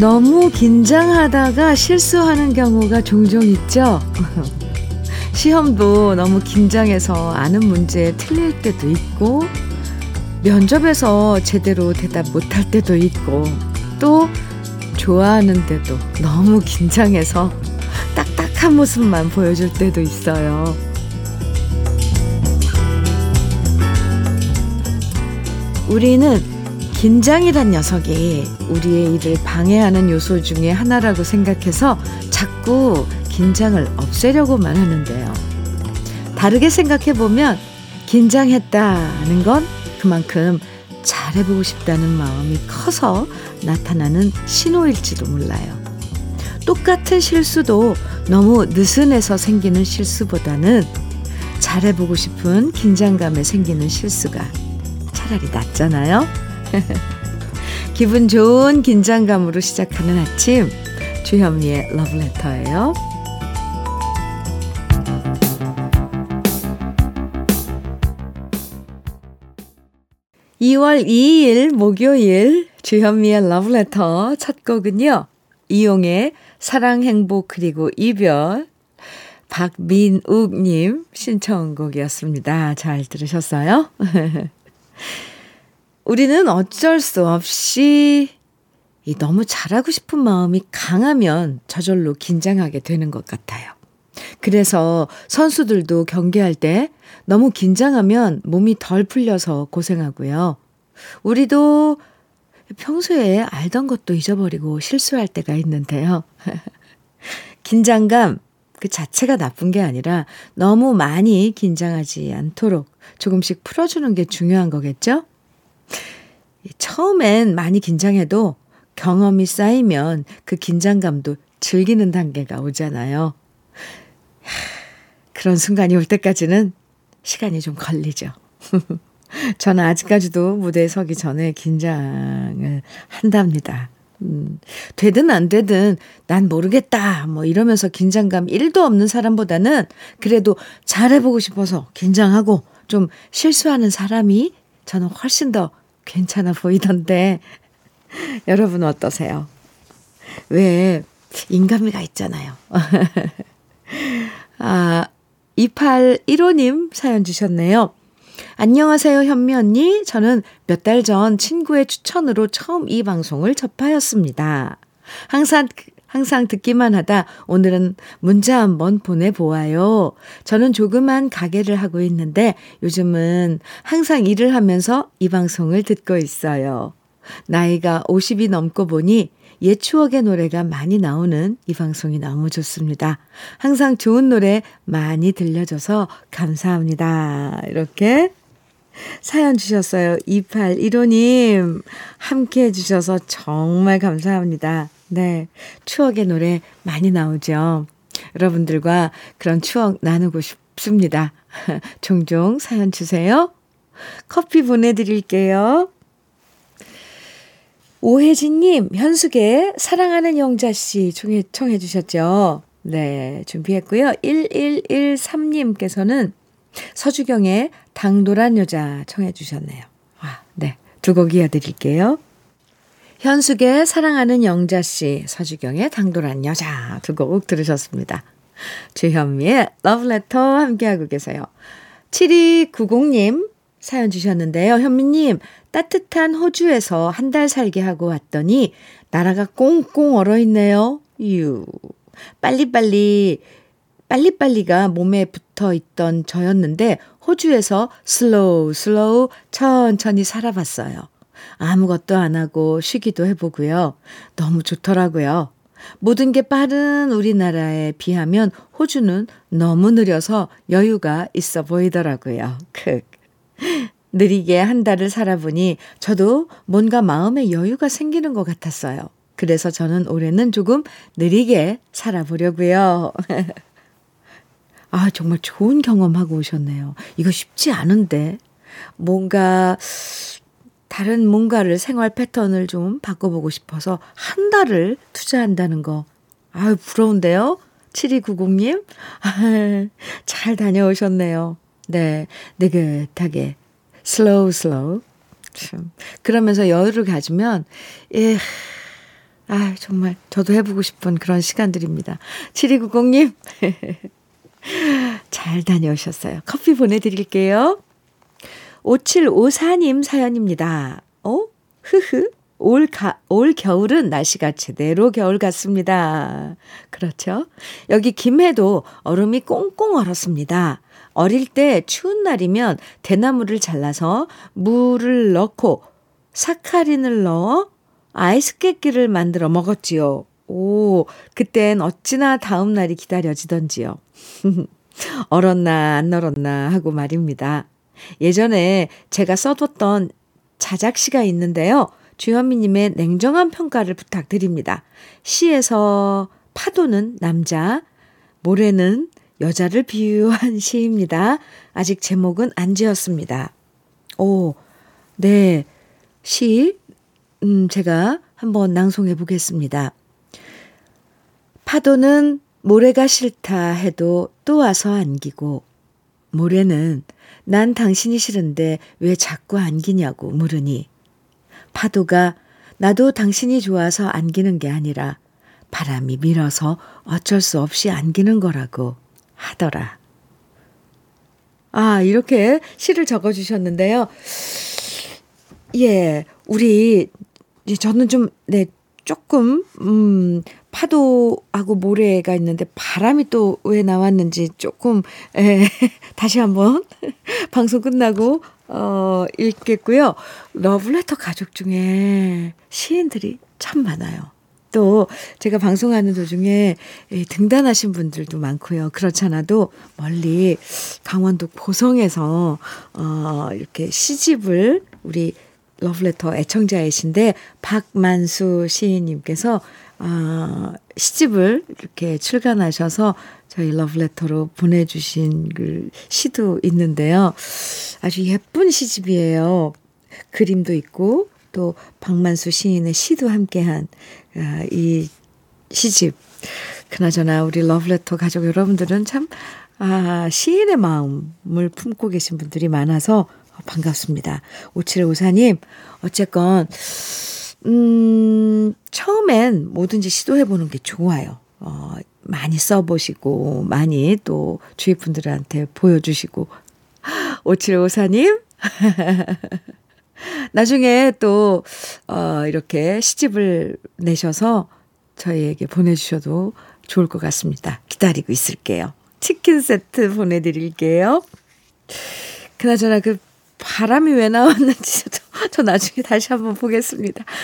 너무 긴장하다가 실수하는 경우가 종종 있죠? 시험도 너무 긴장해서 아는 문제 틀릴 때도 있고, 면접에서 제대로 대답 못할 때도 있고, 또 좋아하는데도 너무 긴장해서 딱딱한 모습만 보여줄 때도 있어요. 우리는 긴장이란 녀석이 우리의 일을 방해하는 요소 중에 하나라고 생각해서 자꾸 긴장을 없애려고만 하는데요. 다르게 생각해 보면 긴장했다는 건 그만큼 잘해보고 싶다는 마음이 커서 나타나는 신호일지도 몰라요. 똑같은 실수도 너무 느슨해서 생기는 실수보다는 잘해보고 싶은 긴장감에 생기는 실수가 차라리 낫잖아요. 기분 좋은 긴장감으로 시작하는 아침 주현미의 러브레터예요. 2월 2일 목요일 주현미의 러브레터 첫 곡은요. 이용의 사랑, 행복, 그리고 이별 박민욱님 신청곡이었습니다. 잘 들으셨어요? 우리는 어쩔 수 없이 너무 잘하고 싶은 마음이 강하면 저절로 긴장하게 되는 것 같아요. 그래서 선수들도 경기할 때 너무 긴장하면 몸이 덜 풀려서 고생하고요. 우리도 평소에 알던 것도 잊어버리고 실수할 때가 있는데요. 긴장감 그 자체가 나쁜 게 아니라 너무 많이 긴장하지 않도록 조금씩 풀어주는 게 중요한 거겠죠? 처음엔 많이 긴장해도 경험이 쌓이면 그 긴장감도 즐기는 단계가 오잖아요. 그런 순간이 올 때까지는 시간이 좀 걸리죠. 저는 아직까지도 무대에 서기 전에 긴장을 한답니다. 음, 되든 안 되든 난 모르겠다. 뭐 이러면서 긴장감 1도 없는 사람보다는 그래도 잘해보고 싶어서 긴장하고 좀 실수하는 사람이 저는 훨씬 더 괜찮아 보이던데 여러분 어떠세요? 왜 인간미가 있잖아요. 아, 2815님 사연 주셨네요. 안녕하세요, 현미 언니. 저는 몇 달 전 친구의 추천으로 처음 이 방송을 접하였습니다. 항상, 항상 듣기만 하다 오늘은 문자 한번 보내보아요. 저는 조그만 가게를 하고 있는데 요즘은 항상 일을 하면서 이 방송을 듣고 있어요. 나이가 50이 넘고 보니 옛 추억의 노래가 많이 나오는 이 방송이 너무 좋습니다. 항상 좋은 노래 많이 들려줘서 감사합니다. 이렇게 사연 주셨어요. 2815님. 함께 해주셔서 정말 감사합니다. 네. 추억의 노래 많이 나오죠. 여러분들과 그런 추억 나누고 싶습니다. 종종 사연 주세요. 커피 보내드릴게요. 오혜진님, 현숙의 사랑하는 영자씨 청해, 주셨죠? 네, 준비했고요. 1113님께서는 서주경의 당돌한 여자 청해 주셨네요. 아, 네. 두 곡 이어드릴게요. 현숙의 사랑하는 영자씨, 서주경의 당돌한 여자 두 곡 들으셨습니다. 주현미의 러브레터 함께하고 계세요. 7290님 사연 주셨는데요. 현미님, 따뜻한 호주에서 한 달 살게 하고 왔더니 나라가 꽁꽁 얼어 있네요. 유. 빨리빨리, 빨리빨리가 몸에 붙어 있던 저였는데 호주에서 slow, slow 천천히 살아봤어요. 아무것도 안 하고 쉬기도 해보고요. 너무 좋더라고요. 모든 게 빠른 우리나라에 비하면 호주는 너무 느려서 여유가 있어 보이더라고요. 크. 느리게 한 달을 살아보니 저도 뭔가 마음의 여유가 생기는 것 같았어요. 그래서 저는 올해는 조금 느리게 살아보려고요. 아, 정말 좋은 경험하고 오셨네요. 이거 쉽지 않은데. 뭔가 다른 뭔가를 생활 패턴을 좀 바꿔보고 싶어서 한 달을 투자한다는 거. 아유, 부러운데요? 7290님? 아, 잘 다녀오셨네요. 네, 느긋하게 slow slow. 참. 그러면서 여유를 가지면 예. 아, 정말 저도 해보고 싶은 그런 시간들입니다. 7290님. 잘 다녀오셨어요. 커피 보내드릴게요. 5754님 사연입니다. 어? 흐흐. 올, 가, 올 겨울은 날씨가 제대로 겨울 같습니다. 그렇죠? 여기 김해도 얼음이 꽁꽁 얼었습니다. 어릴 때 추운 날이면 대나무를 잘라서 물을 넣고 사카린을 넣어 아이스 깨끼를 만들어 먹었지요. 오, 그땐 어찌나 다음 날이 기다려지던지요. 얼었나 안 얼었나 하고 말입니다. 예전에 제가 써뒀던 자작시가 있는데요. 주현미님의 냉정한 평가를 부탁드립니다. 시에서 파도는 남자, 모래는 여자를 비유한 시입니다. 아직 제목은 안 지었습니다. 오, 네. 시, 음, 제가 한번 낭송해 보겠습니다. 파도는 모래가 싫다 해도 또 와서 안기고, 모래는 난 당신이 싫은데 왜 자꾸 안기냐고 물으니, 파도가 나도 당신이 좋아서 안기는 게 아니라 바람이 밀어서 어쩔 수 없이 안기는 거라고 하더라. 아, 이렇게 시를 적어 주셨는데요. 예, 우리, 저는 좀, 네, 조금, 음, 파도하고 모래가 있는데 바람이 또 왜 나왔는지 조금, 에, 다시 한번 방송 끝나고, 어, 읽겠고요. 러블레터 가족 중에 시인들이 참 많아요. 또 제가 방송하는 도중에 등단하신 분들도 많고요. 그렇잖아도 멀리 강원도 고성에서 어 이렇게 시집을 우리 러브레터 애청자이신데 박만수 시인님께서 어, 시집을 이렇게 출간하셔서 저희 러브레터로 보내주신 그 시도 있는데요. 아주 예쁜 시집이에요. 그림도 있고 또 박만수 시인의 시도 함께한 아, 이 시집. 그나저나 우리 러브레터 가족 여러분들은 참 아, 시인의 마음을 품고 계신 분들이 많아서 반갑습니다. 5754님, 어쨌건, 음, 처음엔 뭐든지 시도해보는 게 좋아요. 어, 많이 써보시고, 많이 또 주위 분들한테 보여주시고. 5754님, 나중에 또, 어, 이렇게 시집을 내셔서 저희에게 보내주셔도 좋을 것 같습니다. 기다리고 있을게요. 치킨 세트 보내드릴게요. 그나저나 그 바람이 왜 나왔는지 저, 저 나중에 다시 한번 보겠습니다.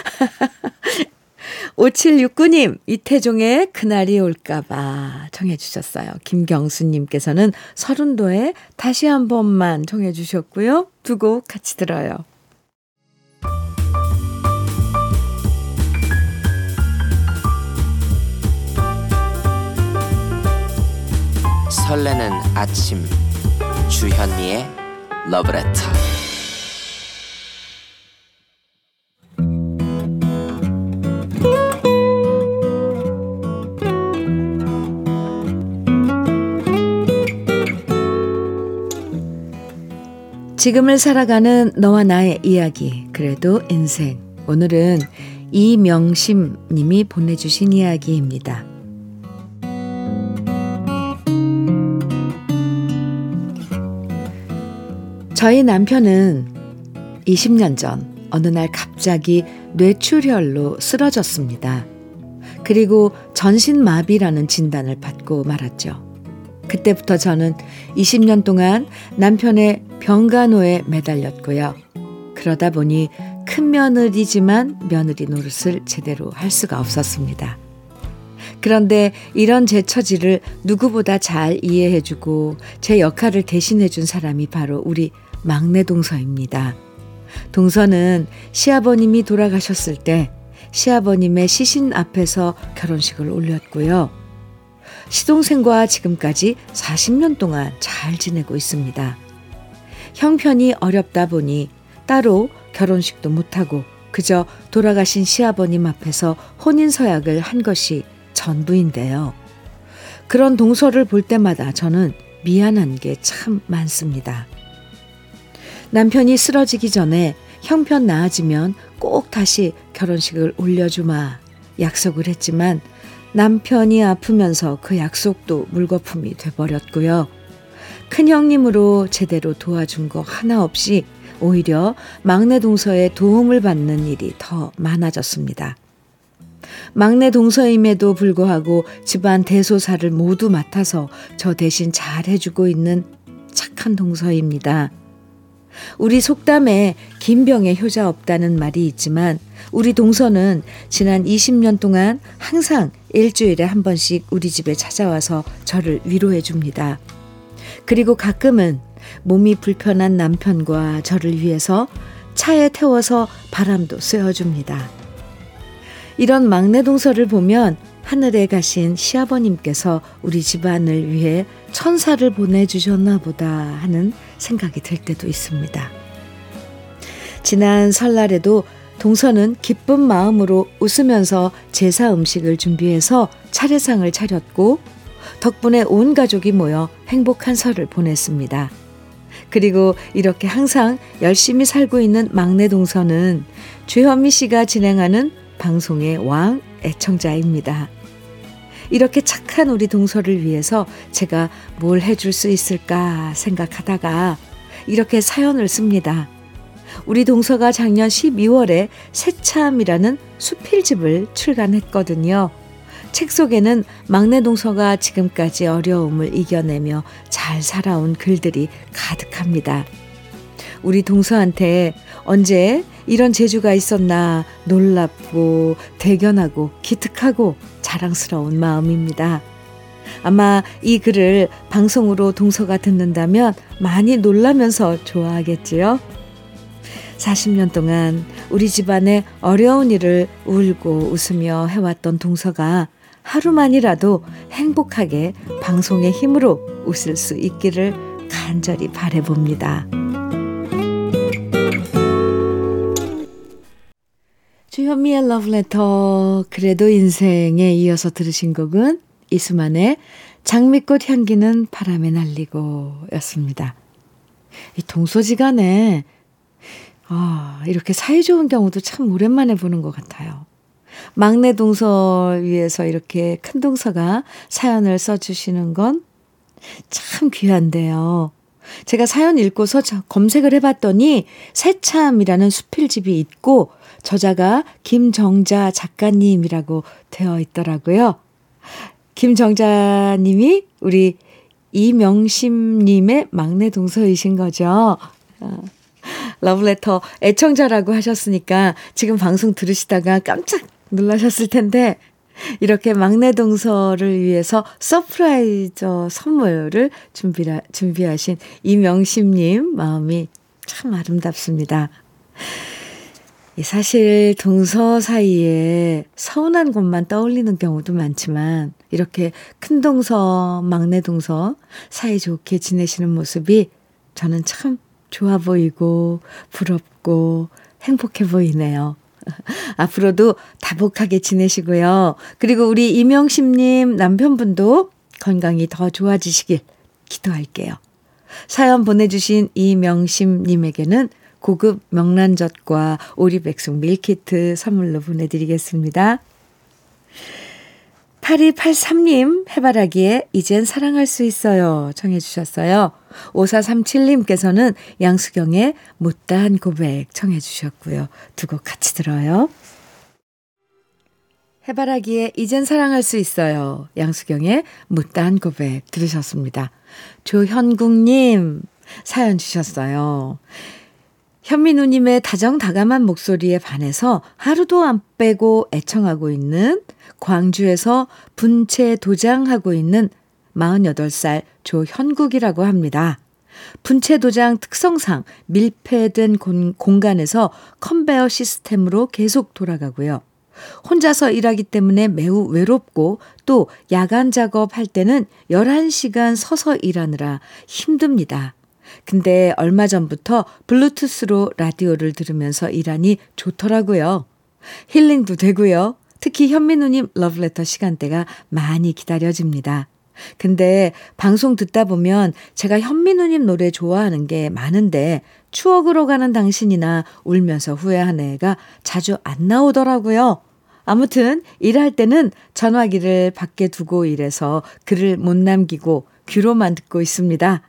5769님, 이태종의 그날이 올까봐 청해주셨어요. 김경수님께서는 서른도에 다시 한 번만 청해주셨고요. 두 곡 같이 들어요. 설레는 아침 주현미의 러브레터 지금을 살아가는 너와 나의 이야기 그래도 인생 오늘은 이명심 님이 보내주신 이야기입니다. 저희 남편은 20년 전 어느 날 갑자기 뇌출혈로 쓰러졌습니다. 그리고 전신마비라는 진단을 받고 말았죠. 그때부터 저는 20년 동안 남편의 병간호에 매달렸고요. 그러다 보니 큰 며느리지만 며느리 노릇을 제대로 할 수가 없었습니다. 그런데 이런 제 처지를 누구보다 잘 이해해주고 제 역할을 대신해준 사람이 바로 우리 막내 동서입니다. 동서는 시아버님이 돌아가셨을 때 시아버님의 시신 앞에서 결혼식을 올렸고요. 시동생과 지금까지 40년 동안 잘 지내고 있습니다. 형편이 어렵다 보니 따로 결혼식도 못하고 그저 돌아가신 시아버님 앞에서 혼인서약을 한 것이 전부인데요. 그런 동서를 볼 때마다 저는 미안한 게 참 많습니다. 남편이 쓰러지기 전에 형편 나아지면 꼭 다시 결혼식을 올려주마 약속을 했지만 남편이 아프면서 그 약속도 물거품이 돼버렸고요. 큰 형님으로 제대로 도와준 거 하나 없이 오히려 막내 동서의 도움을 받는 일이 더 많아졌습니다. 막내 동서임에도 불구하고 집안 대소사를 모두 맡아서 저 대신 잘 해주고 있는 착한 동서입니다. 우리 속담에 긴병에 효자 없다는 말이 있지만 우리 동서는 지난 20년 동안 항상 일주일에 한 번씩 우리 집에 찾아와서 저를 위로해 줍니다. 그리고 가끔은 몸이 불편한 남편과 저를 위해서 차에 태워서 바람도 쐬어줍니다. 이런 막내 동서를 보면 하늘에 가신 시아버님께서 우리 집안을 위해 천사를 보내주셨나 보다 하는 생각이 들 때도 있습니다. 지난 설날에도 동서는 기쁜 마음으로 웃으면서 제사 음식을 준비해서 차례상을 차렸고 덕분에 온 가족이 모여 행복한 설을 보냈습니다. 그리고 이렇게 항상 열심히 살고 있는 막내 동서는 최현미 씨가 진행하는 방송의 왕 애청자입니다. 이렇게 착한 우리 동서를 위해서 제가 뭘 해줄 수 있을까 생각하다가 이렇게 사연을 씁니다. 우리 동서가 작년 12월에 새참이라는 수필집을 출간했거든요. 책 속에는 막내 동서가 지금까지 어려움을 이겨내며 잘 살아온 글들이 가득합니다. 우리 동서한테 언제 이런 재주가 있었나 놀랍고 대견하고 기특하고 자랑스러운 마음입니다. 아마 이 글을 방송으로 동서가 듣는다면 많이 놀라면서 좋아하겠지요. 40년 동안 우리 집안의 어려운 일을 울고 웃으며 해왔던 동서가 하루만이라도 행복하게 방송의 힘으로 웃을 수 있기를 간절히 바래봅니다. 주현미의 러브레터 그래도 인생에 이어서 들으신 곡은 이수만의 장미꽃 향기는 바람에 날리고 였습니다. 이 동서지간에 아, 이렇게 사이좋은 경우도 참 오랜만에 보는 것 같아요. 막내 동서 위해서 이렇게 큰 동서가 사연을 써주시는 건 참 귀한데요. 제가 사연 읽고서 검색을 해봤더니 새참이라는 수필집이 있고 저자가 김정자 작가님이라고 되어 있더라고요. 김정자님이 우리 이명심님의 막내 동서이신 거죠. 어, 러브레터 애청자라고 하셨으니까 지금 방송 들으시다가 깜짝 놀라셨을 텐데 이렇게 막내 동서를 위해서 surprise 선물을 준비 준비하신 이명심님 마음이 참 아름답습니다. 사실 동서 사이에 서운한 것만 떠올리는 경우도 많지만 이렇게 큰 동서, 막내 동서 사이좋게 지내시는 모습이 저는 참 좋아 보이고 부럽고 행복해 보이네요. 앞으로도 다복하게 지내시고요. 그리고 우리 이명심님 남편분도 건강이 더 좋아지시길 기도할게요. 사연 보내주신 이명심님에게는 고급 명란젓과 오리백숙 밀키트 선물로 보내드리겠습니다. 8283님 해바라기에 이젠 사랑할 수 있어요 청해 주셨어요. 5437님께서는 양수경의 못다한 고백 청해 주셨고요. 두 곡 같이 들어요. 해바라기에 이젠 사랑할 수 있어요. 양수경의 못다한 고백 들으셨습니다. 조현국님 사연 주셨어요. 현민우님의 다정다감한 목소리에 반해서 하루도 안 빼고 애청하고 있는 광주에서 분체 도장하고 있는 48살 조현국이라고 합니다. 분체 도장 특성상 밀폐된 공간에서 컨베어 시스템으로 계속 돌아가고요. 혼자서 일하기 때문에 매우 외롭고 또 야간 작업할 때는 11시간 서서 일하느라 힘듭니다. 근데 얼마 전부터 블루투스로 라디오를 들으면서 일하니 좋더라고요. 힐링도 되고요. 특히 현민우님 러브레터 시간대가 많이 기다려집니다. 근데 방송 듣다 보면 제가 현민우님 노래 좋아하는 게 많은데 추억으로 가는 당신이나 울면서 후회한 애가 자주 안 나오더라고요. 아무튼 일할 때는 전화기를 밖에 두고 일해서 글을 못 남기고 귀로만 듣고 있습니다.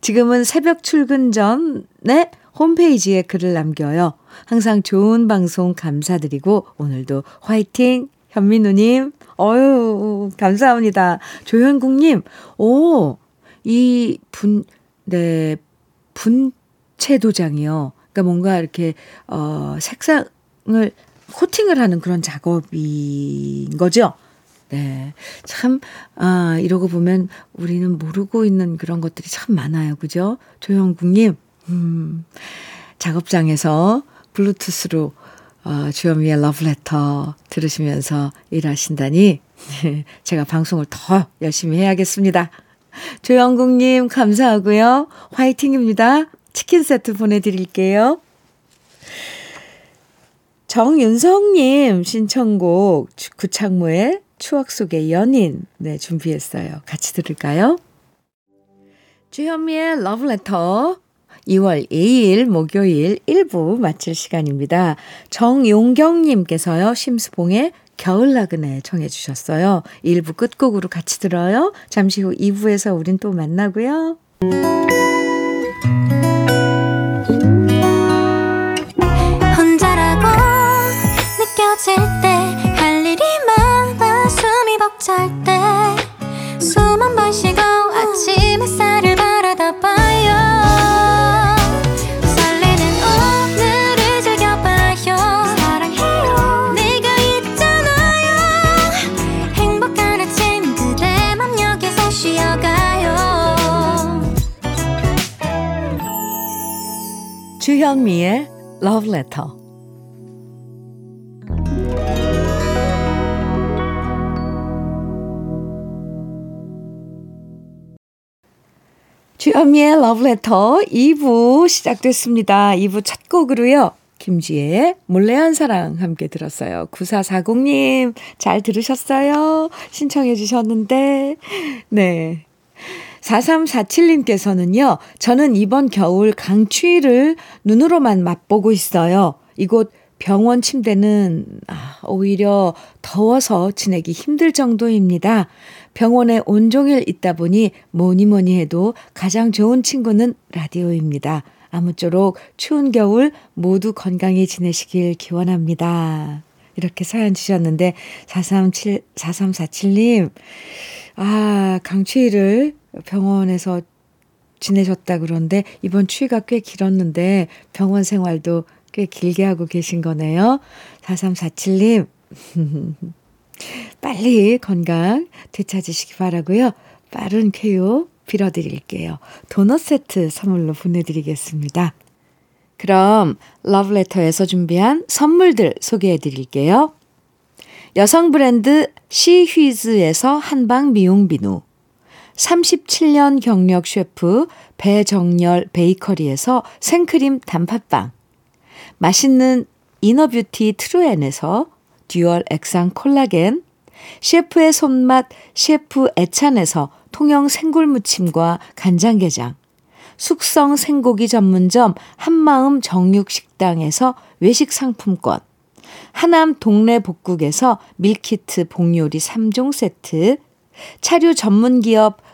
지금은 새벽 출근 전에 홈페이지에 글을 남겨요. 항상 좋은 방송 감사드리고 오늘도 화이팅 현민우님 어유 감사합니다. 조현국님 오 이 분 네 분체 도장이요. 그러니까 뭔가 이렇게 어 색상을 코팅을 하는 그런 작업인 거죠. 네. 참, 아, 이러고 보면 우리는 모르고 있는 그런 것들이 참 많아요. 그죠? 조영국님, 음, 작업장에서 블루투스로 어, 주현미의 러브레터 들으시면서 일하신다니 제가 방송을 더 열심히 해야겠습니다. 조영국님 감사하고요. 화이팅입니다. 치킨 세트 보내드릴게요. 정윤성님 신청곡 구창모의 추억 속의 연인 네 준비했어요. 같이 들을까요? 주현미의 러브레터 2월 2일 목요일 1부 마칠 시간입니다. 정용경님께서요, 심수봉의 겨울 나그네 청해 주셨어요. 1부 끝곡으로 같이 들어요. 잠시 후 2부에서 우린 또 만나고요. 주현미의 Love Letter. 주현미의 Love Letter 2부 시작됐습니다. 2부 첫 곡으로요. 김지혜의 몰래 한 사랑 함께 들었어요. 9440님, 잘 들으셨어요? 신청해 주셨는데, 네. 4347님께서는요, 저는 이번 겨울 강추위를 눈으로만 맛보고 있어요. 이곳 병원 침대는 아, 오히려 더워서 지내기 힘들 정도입니다. 병원에 온종일 있다 보니 뭐니 뭐니 해도 가장 좋은 친구는 라디오입니다. 아무쪼록 추운 겨울 모두 건강히 지내시길 기원합니다. 이렇게 사연 주셨는데, 437, 4347님, 아, 강추위를 병원에서 지내셨다 그런데 이번 추위가 꽤 길었는데 병원 생활도 꽤 길게 하고 계신 거네요. 4347님, 빨리 건강 되찾으시기 바라고요. 빠른 쾌유 빌어드릴게요. 도넛 세트 선물로 보내드리겠습니다. 그럼 러브레터에서 준비한 선물들 소개해 드릴게요. 여성 브랜드 시휘즈에서 한방 미용 비누 37년 경력 셰프 배정열 베이커리에서 생크림 단팥빵. 맛있는 inner beauty 트루엔에서 dual 액상 콜라겐. 셰프의 손맛 셰프 애찬에서 통영 생굴무침과 간장게장. 숙성 생고기 전문점 한마음 정육식당에서 외식 상품권. 하남 동네 복국에서 밀키트 복요리 3종 세트. 차류 전문 기업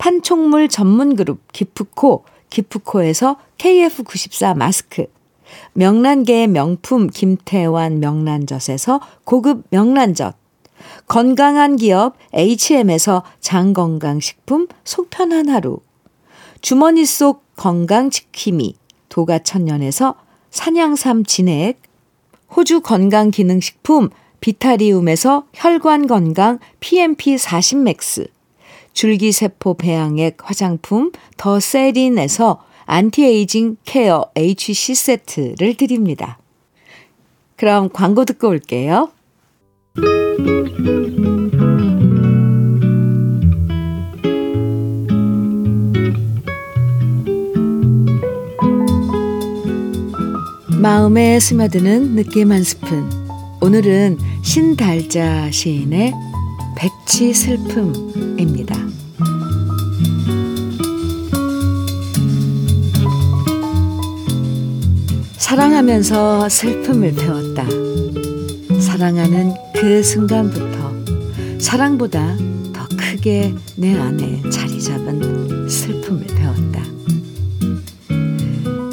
판촉물 전문 그룹 기프코 기프코에서 KF94 마스크. 명란계의 명품 김태환 명란젓에서 고급 명란젓. 건강한 기업 HM에서 장건강식품 속편한 하루. 주머니 속 건강지킴이 도가천년에서 산양삼 진액. 호주 건강기능식품 비타리움에서 혈관건강 PMP40맥스 줄기세포 배양액 화장품 더 세린에서 anti-aging care HC 세트를 드립니다. 그럼 광고 듣고 올게요. 마음에 스며드는 느낌 한 스푼. 오늘은 신달자 시인의 백치 슬픔입니다. 사랑하면서 슬픔을 배웠다. 사랑하는 그 순간부터 사랑보다 더 크게 내 안에 자리 잡은 슬픔을 배웠다.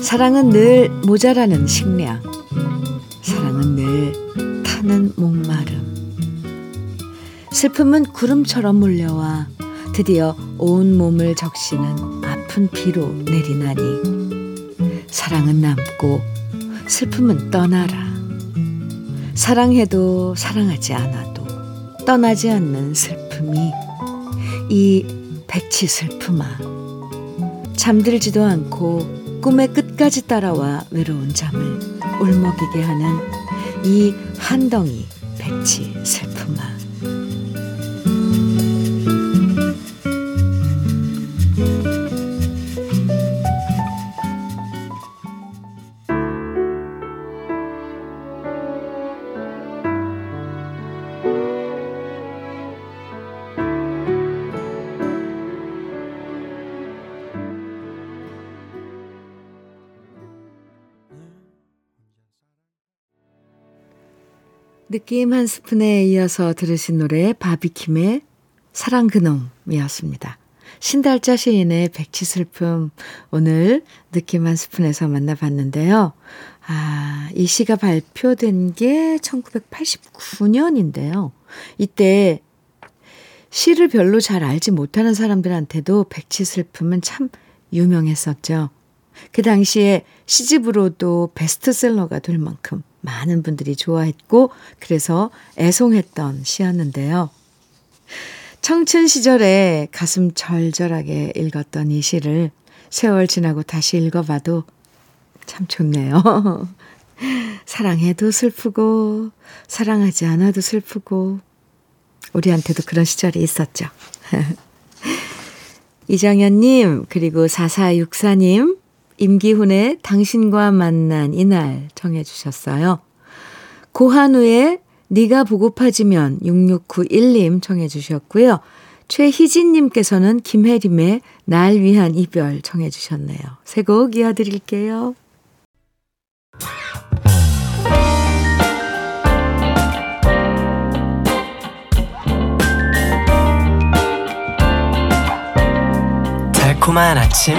사랑은 늘 모자라는 식량. 사랑은 늘 타는 목마름. 슬픔은 구름처럼 몰려와 드디어 온 몸을 적시는 아픈 비로 내리나니 사랑은 남고 슬픔은 떠나라. 사랑해도 사랑하지 않아도 떠나지 않는 슬픔이 이 백치 슬픔아. 잠들지도 않고 꿈의 끝까지 따라와 외로운 잠을 울먹이게 하는 이 한덩이 백치 슬픔 느낌 한 스푼에 이어서 들으신 노래 바비킴의 사랑 그놈이었습니다. 신달자 시인의 백치 슬픔 오늘 느낌 한 스푼에서 만나봤는데요. 아, 이 시가 발표된 게 1989년인데요. 이때 시를 별로 잘 알지 못하는 사람들한테도 백치 슬픔은 참 유명했었죠. 그 당시에 시집으로도 베스트셀러가 될 만큼 많은 분들이 좋아했고 그래서 애송했던 시였는데요. 청춘 시절에 가슴 절절하게 읽었던 이 시를 세월 지나고 다시 읽어봐도 참 좋네요. 사랑해도 슬프고 사랑하지 않아도 슬프고 우리한테도 그런 시절이 있었죠. 이정현님 그리고 4464님 임기훈의 당신과 만난 이날 정해 주셨어요. 고한우의 네가 보고파지면 6691님 청해 주셨고요. 최희진님께서는 김혜림의 날 위한 이별 청해 주셨네요. 새곡 이어드릴게요. 달콤한 아침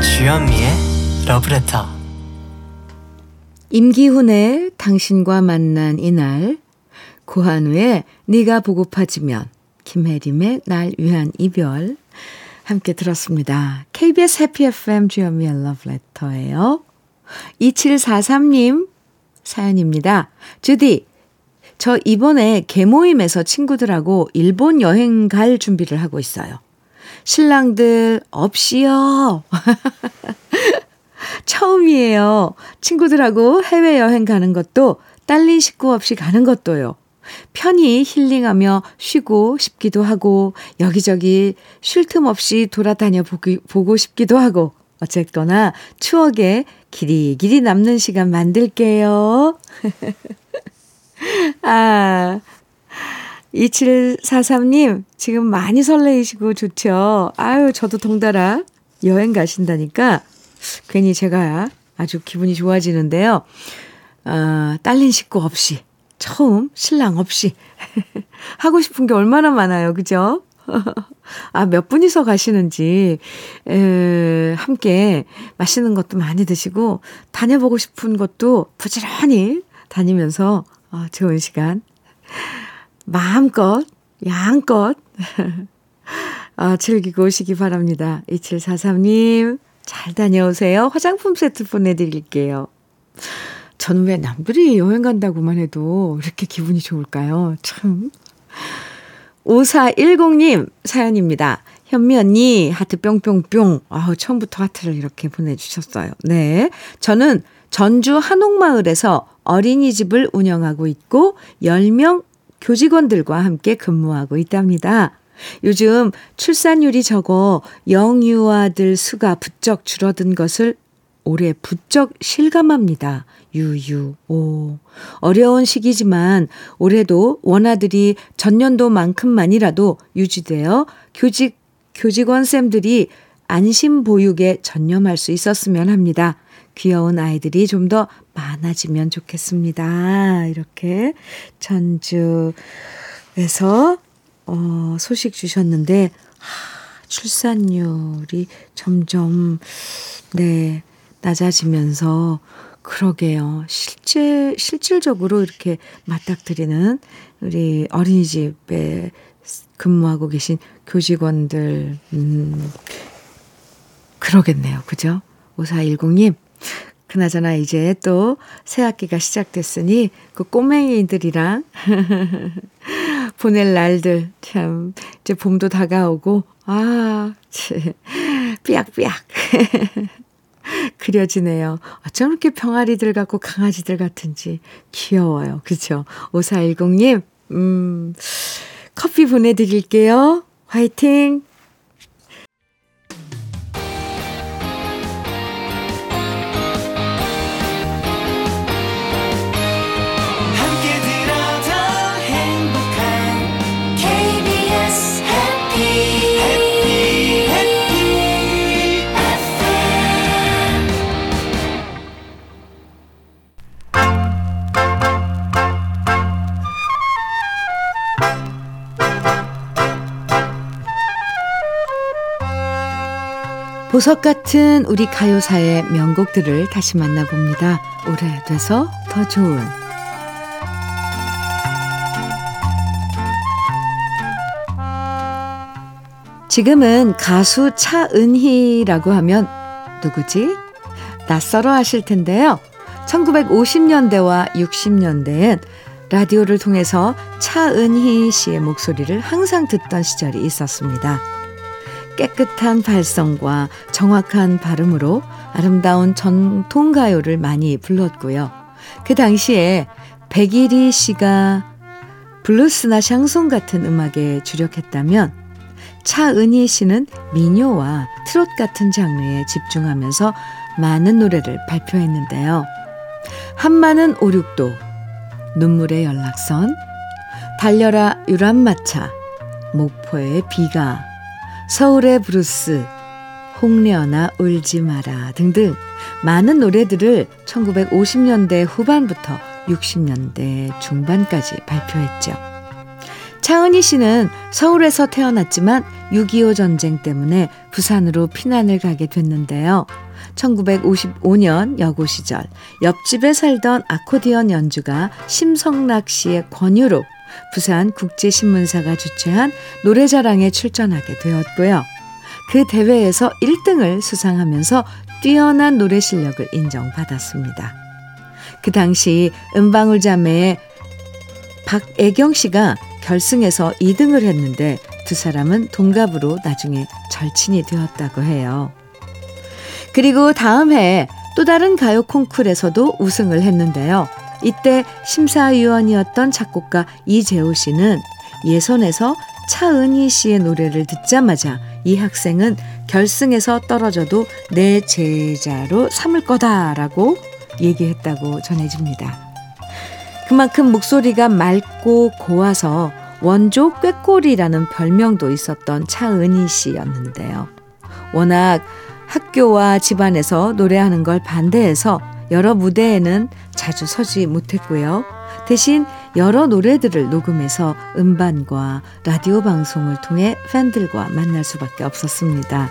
주현미의 러브레터 임기훈의 당신과 만난 이날 고한우의 네가 보고파지면 김혜림의 날 위한 이별 함께 들었습니다. KBS 해피 FM 주현미의 러브레터예요. 2743님 사연입니다. 주디 저 이번에 개모임에서 친구들하고 일본 여행 갈 준비를 하고 있어요. 신랑들 없이요. 처음이에요. 친구들하고 해외여행 가는 것도 딸린 식구 없이 가는 것도요. 편히 힐링하며 쉬고 싶기도 하고 여기저기 쉴 틈 없이 돌아다녀 보기, 보고 싶기도 하고 어쨌거나 추억에 길이 길이 남는 시간 만들게요. 아, 2743님, 지금 많이 설레이시고 좋죠? 아유, 저도 동달아 여행 가신다니까 괜히 제가 아주 기분이 좋아지는데요. 어, 딸린 식구 없이, 처음 신랑 없이 하고 싶은 게 얼마나 많아요. 그죠? 아, 몇 분이서 가시는지, 에, 함께 맛있는 것도 많이 드시고, 다녀보고 싶은 것도 부지런히 다니면서, 어, 좋은 시간. 마음껏, 양껏, 어, 즐기고 오시기 바랍니다. 2743님, 잘 다녀오세요. 화장품 세트 보내드릴게요. 저는 왜 남들이 여행 간다고만 해도 이렇게 기분이 좋을까요? 참. 5410님 사연입니다. 현미 언니, 하트 뿅뿅뿅. 아우, 처음부터 하트를 이렇게 보내주셨어요. 네. 저는 전주 한옥마을에서 어린이집을 운영하고 있고, 10명 교직원들과 함께 근무하고 있답니다. 요즘 출산율이 적어 영유아들 수가 부쩍 줄어든 것을 올해 부쩍 실감합니다. 유유, 오. 어려운 시기지만 올해도 원아들이 전년도만큼만이라도 유지되어 교직, 교직원 쌤들이 안심 보육에 전념할 수 있었으면 합니다. 귀여운 아이들이 좀 더 많아지면 좋겠습니다. 이렇게 전주에서 어, 소식 주셨는데 하, 출산율이 점점 네 낮아지면서 그러게요. 실제 실질적으로 이렇게 맞닥뜨리는 우리 어린이집에 근무하고 계신 교직원들 음 그러겠네요. 그죠? 5410님 그나저나 이제 또 새 학기가 시작됐으니 그 꼬맹이들이랑 보낼 날들 참 이제 봄도 다가오고 아, 삐약삐약 그려지네요. 어쩜 이렇게 병아리들 같고 강아지들 같은지 귀여워요. 그죠? 5410님, 음, 커피 보내드릴게요. 화이팅! 보석 같은 우리 가요사의 명곡들을 다시 만나봅니다. 오래돼서 더 좋은 지금은 가수 차은희라고 하면 누구지? 낯설어 하실 텐데요. 1950년대와 60년대엔 라디오를 통해서 차은희 씨의 목소리를 항상 듣던 시절이 있었습니다. 깨끗한 발성과 정확한 발음으로 아름다운 전통가요를 많이 불렀고요. 그 당시에 백일희 씨가 블루스나 샹송 같은 음악에 주력했다면 차은희 씨는 민요와 트롯 같은 장르에 집중하면서 많은 노래를 발표했는데요. 한마는 오륙도, 눈물의 연락선, 달려라 유람마차, 목포의 비가, 서울의 블루스, 홍련아 울지 마라 등등 많은 노래들을 1950년대 후반부터 60년대 중반까지 발표했죠. 차은희 씨는 서울에서 태어났지만 6.25 전쟁 때문에 부산으로 피난을 가게 됐는데요. 1955년 여고 시절 옆집에 살던 아코디언 연주가 심성락 씨의 권유로 부산 국제신문사가 주최한 노래자랑에 출전하게 되었고요. 그 대회에서 1등을 수상하면서 뛰어난 노래 실력을 인정받았습니다. 그 당시 은방울 자매의 박애경 씨가 결승에서 2등을 했는데 두 사람은 동갑으로 나중에 절친이 되었다고 해요. 그리고 다음 해에 또 다른 가요 콩쿨에서도 우승을 했는데요. 이때 심사위원이었던 작곡가 이재호 씨는 예선에서 차은희 씨의 노래를 듣자마자 이 학생은 결승에서 떨어져도 내 제자로 삼을 거다라고 얘기했다고 전해집니다. 그만큼 목소리가 맑고 고와서 원조 꾀꼬리라는 별명도 있었던 차은희 씨였는데요. 워낙 학교와 집안에서 노래하는 걸 반대해서 여러 무대에는 자주 서지 못했고요. 대신 여러 노래들을 녹음해서 음반과 라디오 방송을 통해 팬들과 만날 수밖에 없었습니다.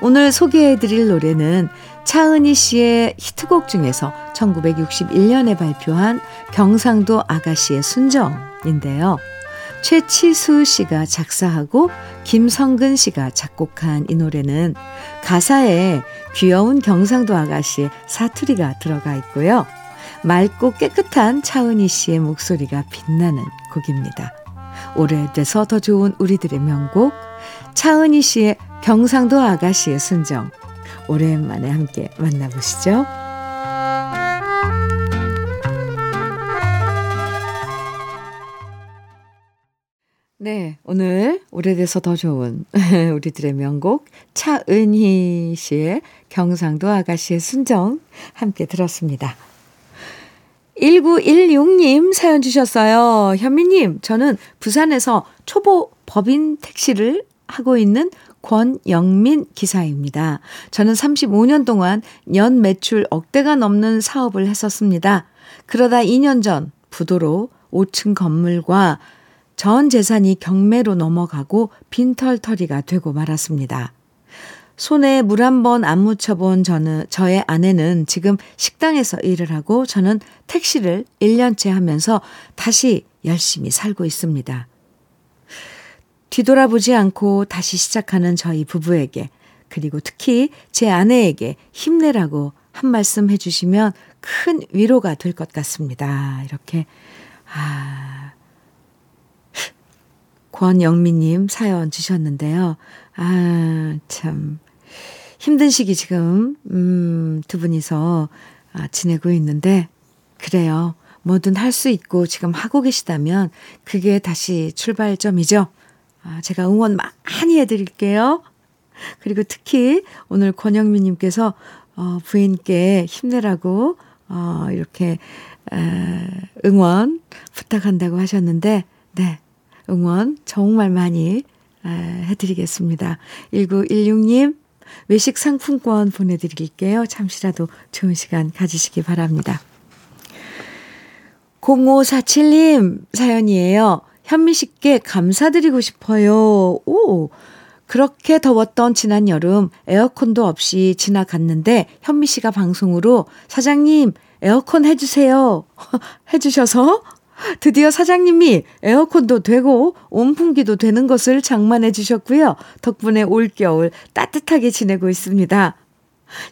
오늘 소개해 드릴 노래는 차은희 씨의 히트곡 중에서 1961년에 발표한 경상도 아가씨의 순정인데요. 최치수 씨가 작사하고 김성근 씨가 작곡한 이 노래는 가사에 귀여운 경상도 아가씨의 사투리가 들어가 있고요. 맑고 깨끗한 차은희 씨의 목소리가 빛나는 곡입니다. 오래돼서 더 좋은 우리들의 명곡 차은희 씨의 경상도 아가씨의 순정 오랜만에 함께 만나보시죠. 네, 오늘 오래돼서 더 좋은 우리들의 명곡 차은희 씨의 경상도 아가씨의 순정 함께 들었습니다. 1916님 사연 주셨어요. 현미님, 저는 부산에서 초보 법인 택시를 하고 있는 권영민 기사입니다. 저는 35년 동안 연 매출 억대가 넘는 사업을 했었습니다. 그러다 2년 전 부도로 5층 건물과 전 재산이 경매로 넘어가고 빈털터리가 되고 말았습니다. 손에 물 한 번 안 묻혀본 저는, 저의 아내는 지금 식당에서 일을 하고 저는 택시를 1년째 하면서 다시 열심히 살고 있습니다. 뒤돌아보지 않고 다시 시작하는 저희 부부에게 그리고 특히 제 아내에게 힘내라고 한 말씀 해주시면 큰 위로가 될 것 같습니다. 이렇게, 아, 권영미님 사연 주셨는데요. 아, 참. 힘든 시기 지금, 음, 두 분이서 아, 지내고 있는데, 그래요. 뭐든 할 수 있고 지금 하고 계시다면 그게 다시 출발점이죠. 아, 제가 응원 많이 해드릴게요. 그리고 특히 오늘 권영미님께서 어, 부인께 힘내라고 어, 이렇게 에, 응원 부탁한다고 하셨는데, 네. 응원 정말 많이 해드리겠습니다. 1916님, 외식 상품권 보내드릴게요. 잠시라도 좋은 시간 가지시기 바랍니다. 0547님 사연이에요. 현미 씨께 감사드리고 싶어요. 오, 그렇게 더웠던 지난 여름 에어컨도 없이 지나갔는데 현미 씨가 방송으로 사장님 에어컨 해주세요. 해주셔서 드디어 사장님이 에어컨도 되고 온풍기도 되는 것을 장만해 주셨고요. 덕분에 올겨울 따뜻하게 지내고 있습니다.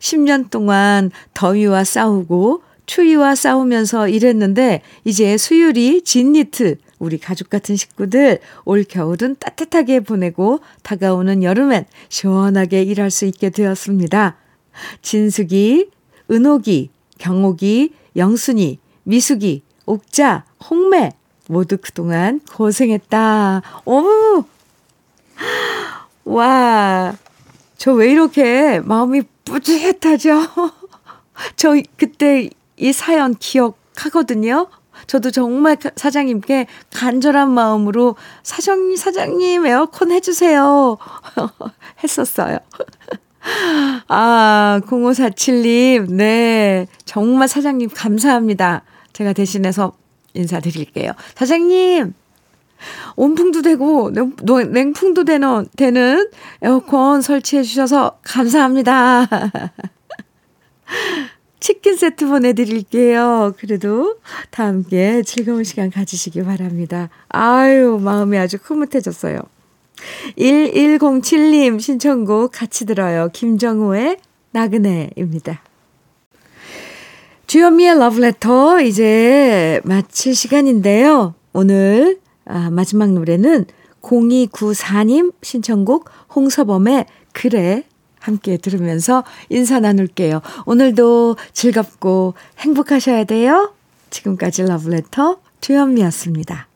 10년 동안 더위와 싸우고 추위와 싸우면서 일했는데 이제 수율이 진니트 우리 가족 같은 식구들 올 겨울은 따뜻하게 보내고 다가오는 여름엔 시원하게 일할 수 있게 되었습니다. 진숙이, 은옥이, 경옥이, 영순이, 미숙이, 옥자, 홍매 모두 그동안 고생했다. 어머! 와, 저 왜 이렇게 마음이 뿌듯하죠? 저 그때 이 사연 기억하거든요. 저도 정말 사장님께 간절한 마음으로 사장님, 사장님 에어컨 해주세요. 했었어요. 아, 0547님, 네. 정말 사장님 감사합니다. 제가 대신해서 인사드릴게요. 사장님, 온풍도 되고 냉풍도 되는, 되는 에어컨 설치해 주셔서 감사합니다. 치킨 세트 보내드릴게요. 그래도 다 함께 즐거운 시간 가지시기 바랍니다. 아유, 마음이 아주 흐뭇해졌어요. 1107님 신청곡 같이 들어요. 김정우의 나그네입니다. 주현미의 러브레터 이제 마칠 시간인데요. 오늘 아, 마지막 노래는 0294님 신청곡 홍서범의 그래 함께 들으면서 인사 나눌게요. 오늘도 즐겁고 행복하셔야 돼요. 지금까지 러브레터 주현미였습니다.